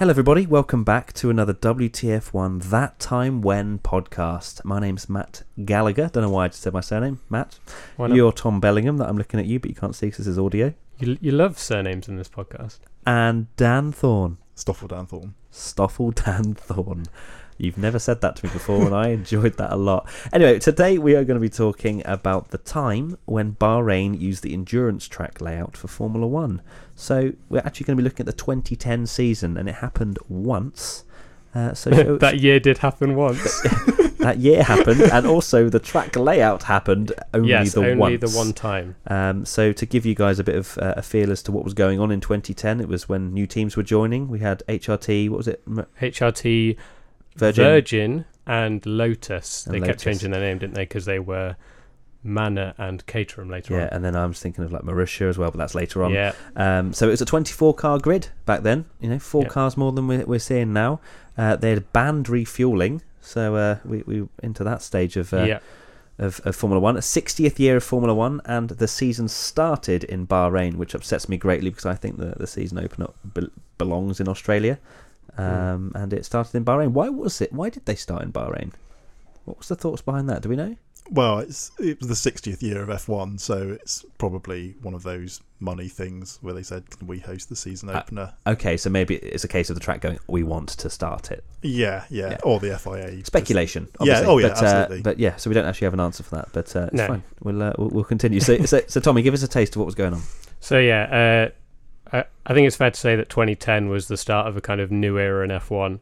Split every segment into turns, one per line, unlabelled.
Hello, everybody. Welcome back to another WTF1 That Time When podcast. My name's Matt Gallagher. Don't know why I just said my surname, Matt.
Why?
You're Tom Bellingham, that I'm looking at you, but you can't see because this is audio.
You, you love surnames in this podcast.
And Dan Thorne.
Stoffel Dan Thorne.
Stoffel Dan Thorne. You've never said that to me before, and I enjoyed that a lot. Anyway, today we are going to be talking about the time when Bahrain used the endurance track layout for Formula One. So we're actually going to be looking at the 2010 season, and it happened once. Uh, so
that year did happen once.
that year happened, and also the track layout happened only the one time.
yes,
the
only
once.
the one time.
Um, so to give you guys a bit of uh, a feel as to what was going on in 2010, it was when new teams were joining. We had HRT, what was it,
HRT,
Virgin,
Virgin, and Lotus.
And
they kept changing their name, didn't they? Because they were Manor and Caterham later
yeah,
on.
Yeah, and then I was thinking of like Marussia as well, but that's later on.
Yeah,
Um, so it was a 24 car grid back then. You know, four
Yep.
cars more than we're, we're seeing now. Uh, they had banned refueling, so uh, we we into that stage of, uh, of of Formula One. A 60th year of Formula One, and the season started in Bahrain, which upsets me greatly because I think the the season opener be- belongs in Australia, um, and it started in Bahrain. Why was it? Why did they start in Bahrain? What was the thoughts behind that? Do we know?
Well, it's it was the 60th year of F1, so it's probably one of those money things where they said, "Can we host the season
Uh,
opener?"
Okay, so maybe it's a case of the track going. We want to start it.
yeah, yeah,
yeah.
or the FIA.
speculation.
Yeah, oh, yeah,
but, uh,
absolutely.
but yeah, so we don't actually have an answer for that. But uh, it's
No.
fine. We'll, uh, we'll we'll continue. So, so so Tommy, give us a taste of what was going on.
So yeah, uh, I, I think it's fair to say that 2010 was the start of a kind of new era in F1.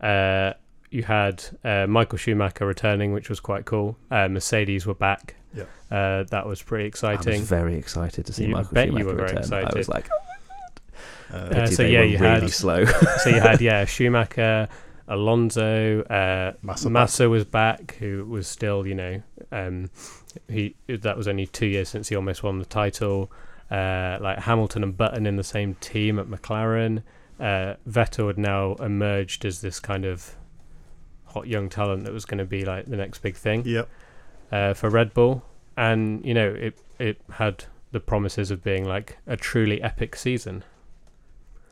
Uh, you had uh, Michael Schumacher returning, which was quite cool. Uh, Mercedes were back.
Yeah.
Uh, that was pretty
I
exciting.
was very excited to see
You
Michael
bet you
Schumacher
were very
return. I was like,
Uh,
pity
so
they
yeah,
were
you
really
had-
slow.
so you had yeah Schumacher, Alonso, uh,
Massa
Massa was back, who was still you know um, he that was only two years since he almost won the title. Uh, like Hamilton and Button in the same team at McLaren. Uh, Vettel had now emerged as this kind of hot young talent that was going to be like the next big thing
Yep.
uh, for Red Bull, and you know it it had the promises of being like a truly epic season,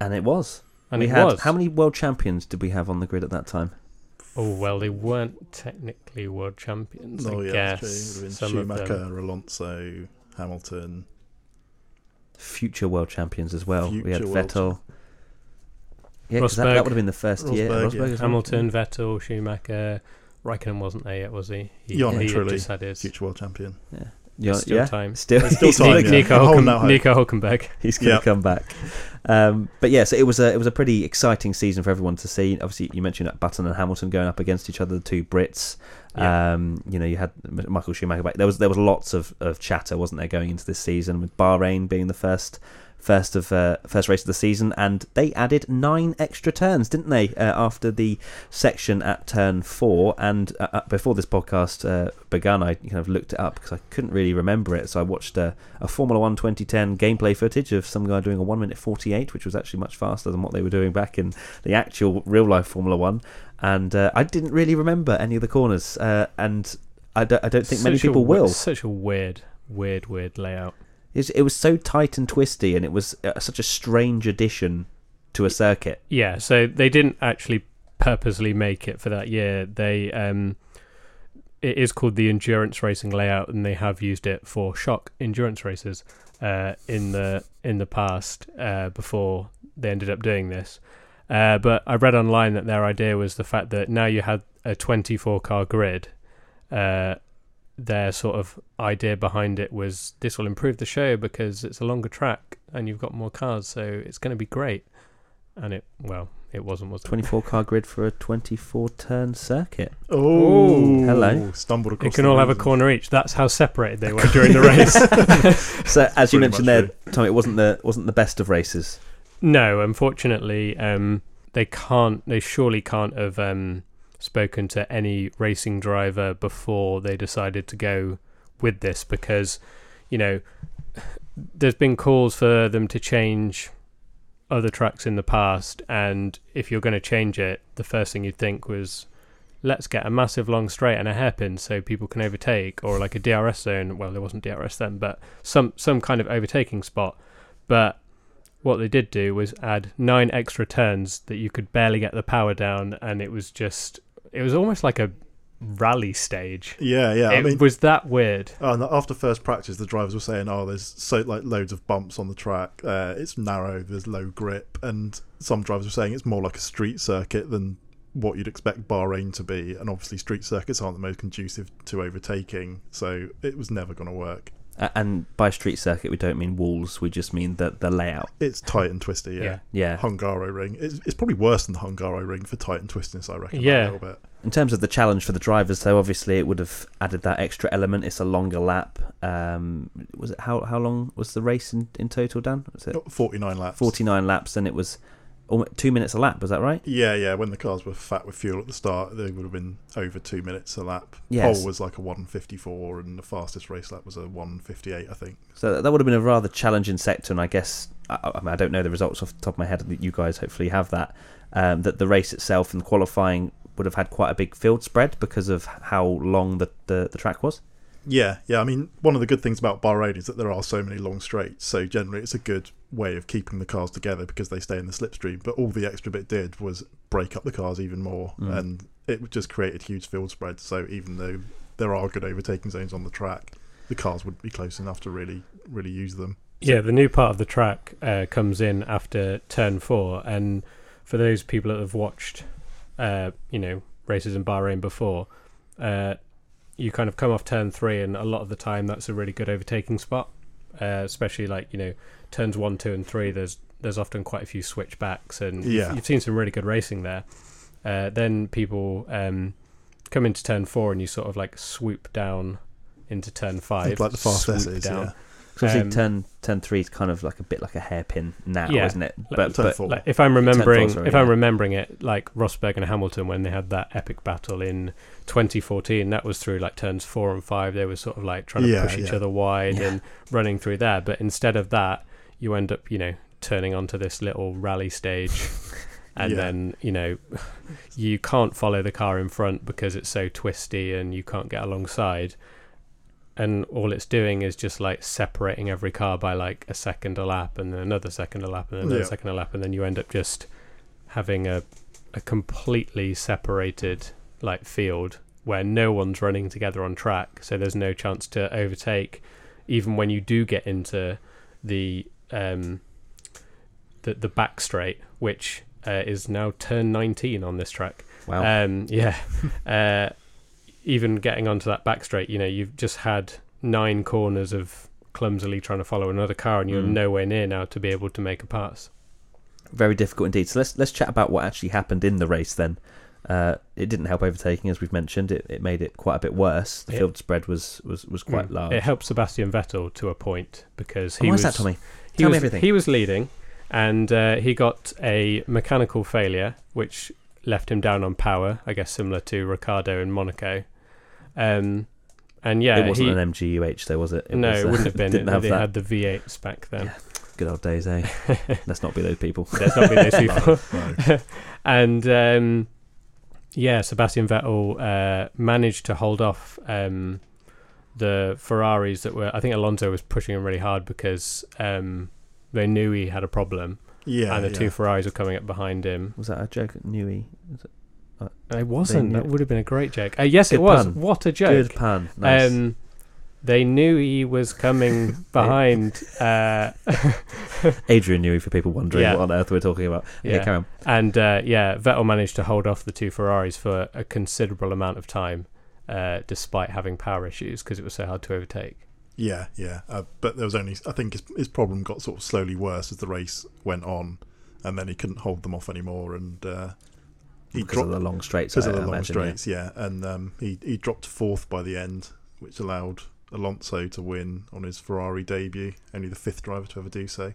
and it was.
and
we
it
had
was.
how many world champions did we have on the grid at that time?
Oh well, they weren't technically world champions.
Oh
I
yeah,
guess
true. It would have
some
been
of them.
Schumacher, Alonso, Hamilton.
Future world champions as well. we had
Future world
Vettel. Yeah, 'cause that, that would have been the first year.
Rosberg,
Rosberg
yeah.
as well.
Hamilton, Vettel, Schumacher, Raikkonen wasn't there yet, was he? He,
Jan
he had
Trulli,
just had his.
Future world champion.
Yeah,
There's still
yeah.
time.
Still,
There's still
he's
time,
gonna-
yeah.
Nico,
I'm holding
Hulken-
hope.
Nico Hulkenberg.
He's going to
Yep.
come back. Um, but yeah, so it was a it was a pretty exciting season for everyone to see. Obviously, you mentioned that Button and Hamilton going up against each other, the two Brits.
Yeah.
Um, you know, you had Michael Schumacher back. There was there was lots of, of chatter, wasn't there, going into this season with Bahrain being the first first of uh, first race of the season, and they added nine extra turns, didn't they, uh, after the section at turn four? And uh, uh, before this podcast uh, began, I kind of looked it up because I couldn't really remember it, so I watched a, a Formula One 2010 gameplay footage of some guy doing a one minute 48, which was actually much faster than what they were doing back in the actual real life Formula One. And uh, I didn't really remember any of the corners, uh, and I don't, think many
Such a
people
we-
will.
Such a weird, weird, weird layout.
It was, it was so tight and twisty, and it was uh, such a strange addition to a circuit.
Yeah, so they didn't actually purposely make it for that year. They um, it is called the endurance racing layout, and they have used it for shock endurance races uh, in the in the past uh, before they ended up doing this. Uh, but I read online that their idea was the fact that now you had a 24 car grid. Uh, their sort of idea behind it was this will improve the show because it's a longer track and you've got more cars, so it's going to be great. And it, well, it wasn't, was
24 car grid for a 24 turn circuit.
Oh,
hello.
Stumbled across.
It can
the
all have a corner each. That's how separated they were during the race.
So, as you mentioned
much
there, Tom, it wasn't the wasn't the best of races.
No, unfortunately, um, they can't. They surely can't have um, spoken to any racing driver before they decided to go with this because, you know, there's been calls for them to change other tracks in the past, and if you're going to change it, the first thing you'd think was. Let's get a massive long straight and a hairpin so people can overtake, or like a DRS zone. Well, there wasn't DRS then, but some some kind of overtaking spot. But what they did do was add nine extra turns that you could barely get the power down, and it was just it was almost like a rally stage.
Yeah, yeah. I
it
mean,
was that weird.
Oh, and after first practice, the drivers were saying, "Oh, there's so like loads of bumps on the track. Uh, it's narrow. There's low grip." And some drivers were saying it's more like a street circuit than what you'd expect Bahrain to be. And obviously, street circuits aren't the most conducive to overtaking, so it was never going to work.
And by street circuit, we don't mean walls. We just mean the the layout.
It's tight and twisty. Yeah.
Yeah.
Yeah.
Hungaroring. It's, it's probably worse than the Hungaroring for tight and twistiness. I reckon.
Yeah.
A little bit.
In terms of the challenge for the drivers, though, obviously it would have added that extra element. It's a longer lap. Um, was it how how long was the race in, in total? Dan was it
Forty nine laps.
forty nine laps? And it was almost two minutes a lap. Was that right?
Yeah, yeah. When the cars were fat with fuel at the start, they would have been over two minutes a lap.
Yes.
Pole was like a 154, and the fastest race lap was a 158, I think.
So that would have been a rather challenging sector, and I guess I, I, mean, I don't know the results off the top of my head. You guys hopefully have that. Um, that the race itself and the qualifying would have had quite a big field spread because of how long the, the, the track was.
Yeah, yeah. I mean, one of the good things about Bahrain is that there are so many long straights. So generally, it's a good way of keeping the cars together because they stay in the slipstream. But all the extra bit did was break up the cars even more,
Mm.
and it just created huge field spread. So even though there are good overtaking zones on the track, the cars wouldn't be close enough to really, really use them.
Yeah, the new part of the track uh, comes in after turn four, and for those people that have watched, uh, you know, races in Bahrain before, uh, you kind of come off turn three, and a lot of the time that's a really good overtaking spot. Uh, especially like you know turns one, two, and three. There's there's often quite a few switchbacks, and you've-
Yeah.
you've seen some really good racing there. Uh, then people um, come into turn four, and you sort of like swoop down into turn five,
like the fast
swoop
S's,
down.
yeah.
Because
Um,
turn turn three is kind of like a bit like a hairpin now,
Yeah.
isn't it? But,
turn
but
four.
Like, if I'm remembering,
sorry,
if I'm remembering it, like Rosberg and Hamilton when they had that epic battle in 2014, that was through like turns four and five. They were sort of like trying to
Yeah,
push each
yeah.
other wide
Yeah.
and running through there. But instead of that, you end up, you know, turning onto this little rally stage, and
Yeah.
then you know, you can't follow the car in front because it's so twisty and you can't get alongside. And all it's doing is just like separating every car by like a second a lap, and then another second a lap, and then another
Yeah.
second a lap, and then you end up just having a a completely separated like field where no one's running together on track, so there's no chance to overtake. Even when you do get into the um the the back straight, which uh, is now turn 19 on this track.
wow,
Um, yeah. uh, even getting onto that back straight, you know, you've just had nine corners of clumsily trying to follow another car, and you're
Mm.
nowhere near now to be able to make a pass.
very difficult indeed. So let's let's chat about what actually happened in the race then. Uh, it didn't help overtaking, as we've mentioned. It, it made it quite a bit worse. The
Yeah.
field spread was was, was quite
Mm.
large.
It helped Sebastian Vettel to a point because he
why
was
that, Tommy?
he
Tell me
was,
everything.
He was leading, and uh, he got a mechanical failure, which left him down on power. I guess similar to Ricciardo in Monaco. Um, and yeah,
it wasn't
he,
an MGU-H, though, was it? it
no,
was,
it
uh,
wouldn't have been.
Didn't
It-
have
they
that.
had the V8s back then.
Yeah. Good old days, eh? Let's not be those people.
Let's not be those people.
No, no.
and um, yeah, Sebastian Vettel uh, managed to hold off um, the Ferraris that were. I think Alonso was pushing him really hard because um, they knew he had a problem,
Yeah,
and the
yeah.
two Ferraris were coming up behind him.
Was that a joke at Newey?
Was It it
wasn't.
That would have been a great joke. Uh, yes,
Good
it was.
pun.
What a joke!
Good pun. Nice.
Um, they knew he was coming behind. uh,
Adrian Newey, for people wondering
Yeah.
what on earth we're talking about. Yeah,
Yeah.
carry on.
And uh, yeah, Vettel managed to hold off the two Ferraris for a considerable amount of time, uh, despite having power issues because it was so hard to overtake.
Yeah, yeah. Uh, but there was only, I think his, his problem got sort of slowly worse as the race went on, and then he couldn't hold them off anymore, and uh, he
Because
dropped
of the long straights.
because
I
of the long
imagine, yeah.
straights. Yeah, and um, he he dropped fourth by the end, which allowed Alonso to win on his Ferrari debut. Only the fifth driver to ever do so,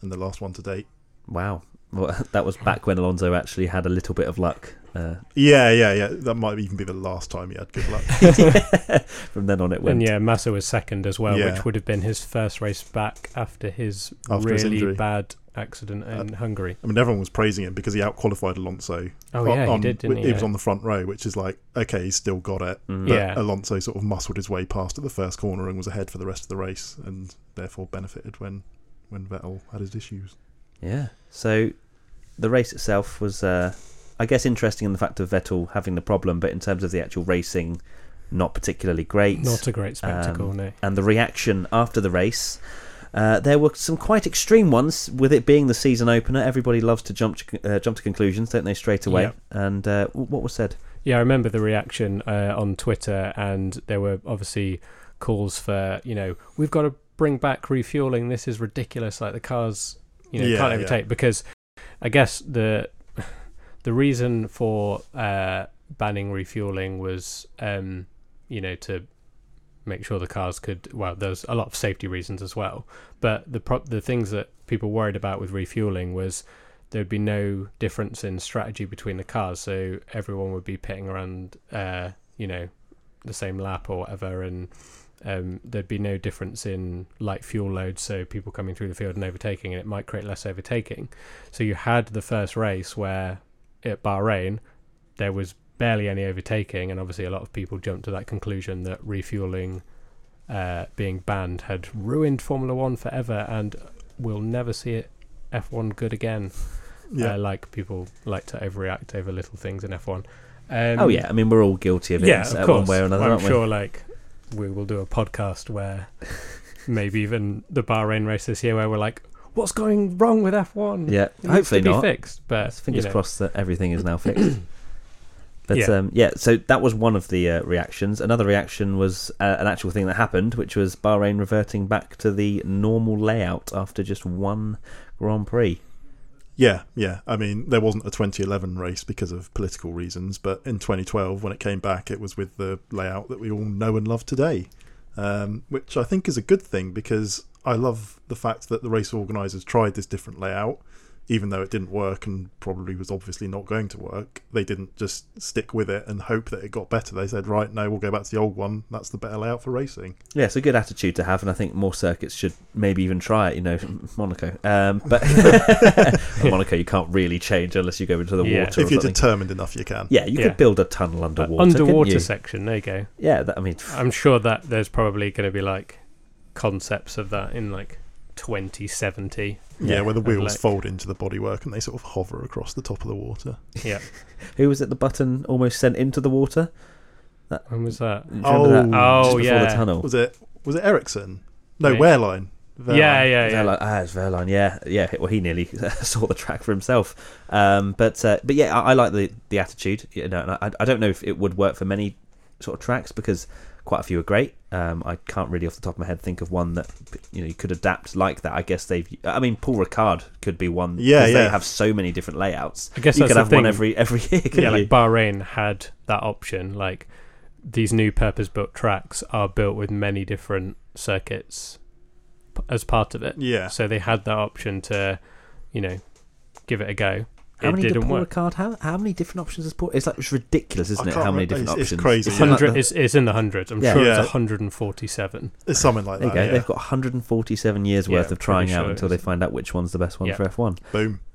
and the last one to date.
Wow. Well, that was back when Alonso actually had a little bit of luck. Uh,
Yeah, yeah, yeah. That might even be the last time he had good luck.
from then on, it went.
And yeah, Massa was second as well,
Yeah.
which would have been his first race back after his
After
really
injury.
bad accident in Hungary.
I mean, everyone was praising him because he outqualified Alonso.
Oh
on-
yeah, he
on-
did, didn't he?
He was on the front row, which is like, okay, he's still got it.
Mm.
But
Yeah.
Alonso sort of muscled his way past at the first corner and was ahead for the rest of the race, and therefore benefited when when Vettel had his issues.
Yeah. So the race itself was, uh, I guess, interesting in the fact of Vettel having the problem, but in terms of the actual racing, not particularly great.
Not a great spectacle,
Um,
no.
and the reaction after the race. Uh, there were some quite extreme ones with it being the season opener. Everybody loves to jump to, uh, jump to conclusions, don't they? Straight away.
Yeah.
And uh, what was said?
Yeah, I remember the reaction uh, on Twitter, and there were obviously calls for, you know, we've got to bring back refueling. This is ridiculous. Like the cars, you know,
Yeah,
can't
yeah.
overtake because I guess the the reason for uh, banning refueling was, um, you know, to make sure the cars could. Well, there's a lot of safety reasons as well, but the pro- the things that people worried about with refueling was there'd be no difference in strategy between the cars, so everyone would be pitting around, uh, you know, the same lap or whatever, and um, there'd be no difference in light fuel load, so people coming through the field and overtaking, and it might create less overtaking. So you had the first race where at Bahrain there was barely any overtaking, and obviously a lot of people jumped to that conclusion that refueling uh, being banned had ruined Formula One forever, and we'll never see it F1 good again.
Yeah.
Uh, like people like to overreact over little things in F1. Um,
oh yeah, I mean we're all guilty of it
yeah, of
one way or another,
I'm
aren't we?
sure, like we will do a podcast where maybe even the Bahrain race this year, where we're like, "What's going wrong with F1?
Yeah,
It
hopefully not.
fixed." But
fingers
you know,
crossed that everything is now fixed. But
Yeah.
um, yeah, so that was one of the uh, reactions. Another reaction was uh, an actual thing that happened, which was Bahrain reverting back to the normal layout after just one Grand Prix.
Yeah, yeah. I mean, there wasn't a 2011 race because of political reasons, but in 2012, when it came back, it was with the layout that we all know and love today, um, which I think is a good thing because I love the fact that the race organisers tried this different layout, even though it didn't work and probably was obviously not going to work. They didn't just stick with it and hope that it got better. They said, right, no, we'll go back to the old one. That's the better layout for racing.
Yeah, it's a good attitude to have, and I think more circuits should maybe even try it. You know, Monaco. Um, but Monaco, you can't really change unless you go into the
Yeah.
water.
if you're
something.
determined enough, you can.
yeah, you
Yeah.
could build a tunnel underwater. couldn't
underwater
you?
section. There you go.
Yeah, that, I mean,
I'm sure that there's probably going to be like concepts of that in like 2070.
Yeah,
Yeah,
where the wheels
like-
fold into the bodywork and they sort of hover across the top of the water.
Yeah.
who was it? The button almost sent into the water.
when was that?
Do you that?
Oh,
Just before
yeah.
the tunnel.
Was it was it Ericsson? No,
Mate.
Wehrlein. Wehrlein.
Yeah, yeah, yeah.
Verline, ah, it's Verline, yeah, yeah. Well, he nearly saw the track for himself. Um, but uh, but yeah, I, I like the the attitude. You know, and I, I don't know if it would work for many sort of tracks because quite a few are great. Um, I can't really off the top of my head think of one that you know you could adapt like that. I guess they've. I mean, Paul Ricard could be one.
Yeah,
'cause
yeah.
They have so many different layouts.
I guess
you could have
thing.
one every every year.
Yeah,
you?
like Bahrain had that option. Like these new purpose-built tracks are built with many different circuits p- as part of it.
Yeah.
So they had that option to, you know, give it a go.
How
it
many
didn't
did Paul
work.
Ricard have? How many different options is Paul? It's like it's ridiculous, isn't
I
it? How many different
It's- it's
options?
crazy.
something like
Hundred
the-
it's, it's in the hundreds. I'm
Yeah.
sure
Yeah.
it's 147.
It's something like
There
that.
go.
yeah.
They've got 147 years
Yeah,
worth of trying
pretty
out until they find out which one's the best one
Yeah.
for F1.
Boom.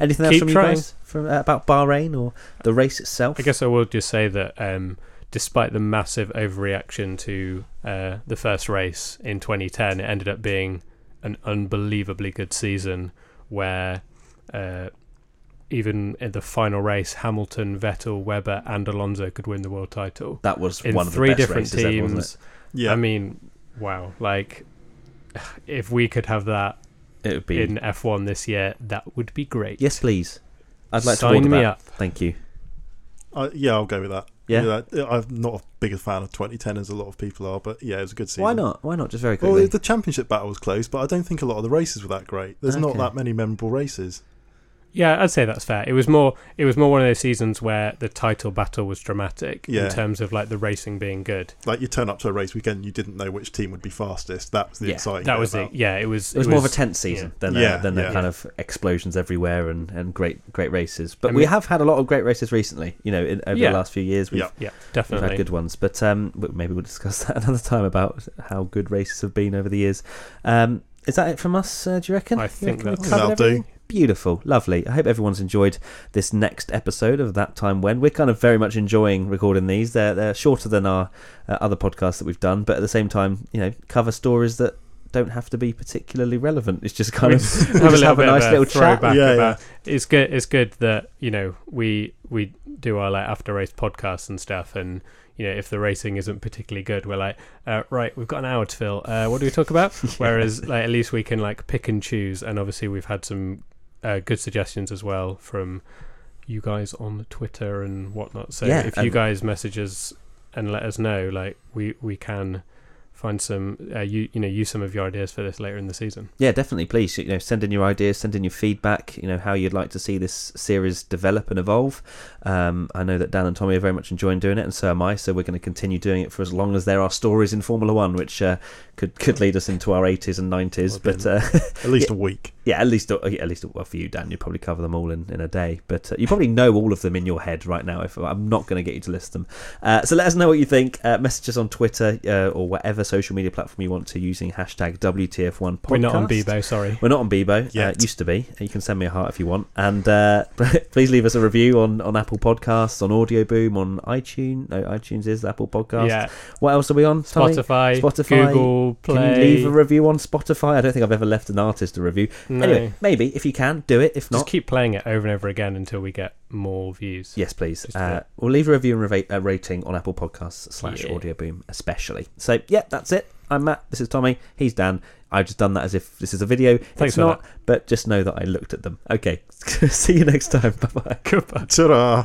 Anything else
Keep
from
trying.
you guys from, uh, about Bahrain or the race itself?
I guess I will just say that um, despite the massive overreaction to uh, the first race in 2010, it ended up being an unbelievably good season where uh, even in the final race, Hamilton, Vettel, Webber, and Alonso could win the world title
that was
in
one of the
three
best
different
races ever, wasn't
teams.
Yeah.
I mean, wow! Like, if we could have that
it? It would be.
in F1 this year, that would be great.
Yes, please. I'd like
Sign
to order
me
that.
up.
Thank you.
I, yeah, I'll go with that.
Yeah.
that- I'm not a big fan of 2010 as a lot of people are, but yeah, it was a good season.
Why not? Why not? Just very
Well,
quickly.
the championship battle was close, but I don't think a lot of the races were that great. There's not that many memorable races.
Yeah, I'd say that's fair. It was more it was more one of those seasons where the title battle was dramatic
Yeah.
in terms of like the racing being good.
Like you turn up to a race weekend, you didn't know which team would be fastest. That was the
Yeah,
exciting.
That
bit
was the yeah, it was
it was more of a tense season than
Yeah,
uh, than
yeah.
the kind of explosions everywhere and, and great great races. But
I
we have had a lot of great races recently. You know, in, over
Yeah.
the last few years, we've,
Yeah.
Yeah,
we've
definitely.
had good ones. But um, maybe we'll discuss that another time about how good races have been over the years. Um, is that it from us? Uh, do you reckon?
I think
reckon
that's-
covered
That'll do.
Everything? Beautiful, lovely. I hope everyone's enjoyed this next episode of that time when we're kind of very much enjoying recording these. They're they're shorter than our uh, other podcasts that we've done, but at the same time, you know, cover stories that don't have to be particularly relevant. It's just kind of
have
we
a
have a nice
a
little chat.
throwback
Yeah.
It's good. It's good that you know we we do our like after race podcasts and stuff, and you know if the racing isn't particularly good, we're like, uh, right, we've got an hour to fill. Uh, what do we talk about? Whereas like at least we can like pick and choose, and obviously we've had some uh, good suggestions as well from you guys on Twitter and whatnot. So
Yeah,
if you guys message us and let us know, like we we can find some uh, you you know use some of your ideas for this later in the season.
Yeah, definitely. Please, you know, send in your ideas, send in your feedback. You know how you'd like to see this series develop and evolve. Um, I know that Dan and Tommy are very much enjoying doing it, and so am I. So we're going to continue doing it for as long as there are stories in Formula One, which uh, could could lead us into our 80s and 90s.
Well,
But uh,
At least a week.
Yeah, at least at least well for you, Dan, you'd probably cover them all in, in a day. But uh, you probably know all of them in your head right now. If I'm not going to get you to list them, uh, so let us know what you think. Uh, message us on Twitter uh, or whatever social media platform you want to using hashtag WTF1 podcast.
We're not on Bebo, sorry.
We're not on Bebo. Uh,
Yet.
used to be. You can send me a heart if you want. And uh, please leave us a review on, on Apple Podcasts, on Audioboom, on iTunes. No, iTunes is Apple Podcast.
Yeah,
What else are we on? Tommy?
Spotify,
Spotify.
Google
Can
Play.
you leave a review on Spotify? I don't think I've ever left an artist a review.
No,
Anyway, maybe if you can, do it. If not, just
keep playing it over and over again until we get more views.
yes, please. Uh, we'll leave a review and reva- a rating on Apple Podcasts slash
Yeah.
Audioboom, especially. So, yeah, that's it. I'm Matt. This is Tommy. He's Dan. I've just done that as if this is a video.
Thanks
it's
for
not, but just know that I looked at them. Okay. See you next time. Bye bye.
Goodbye.
Ta-da!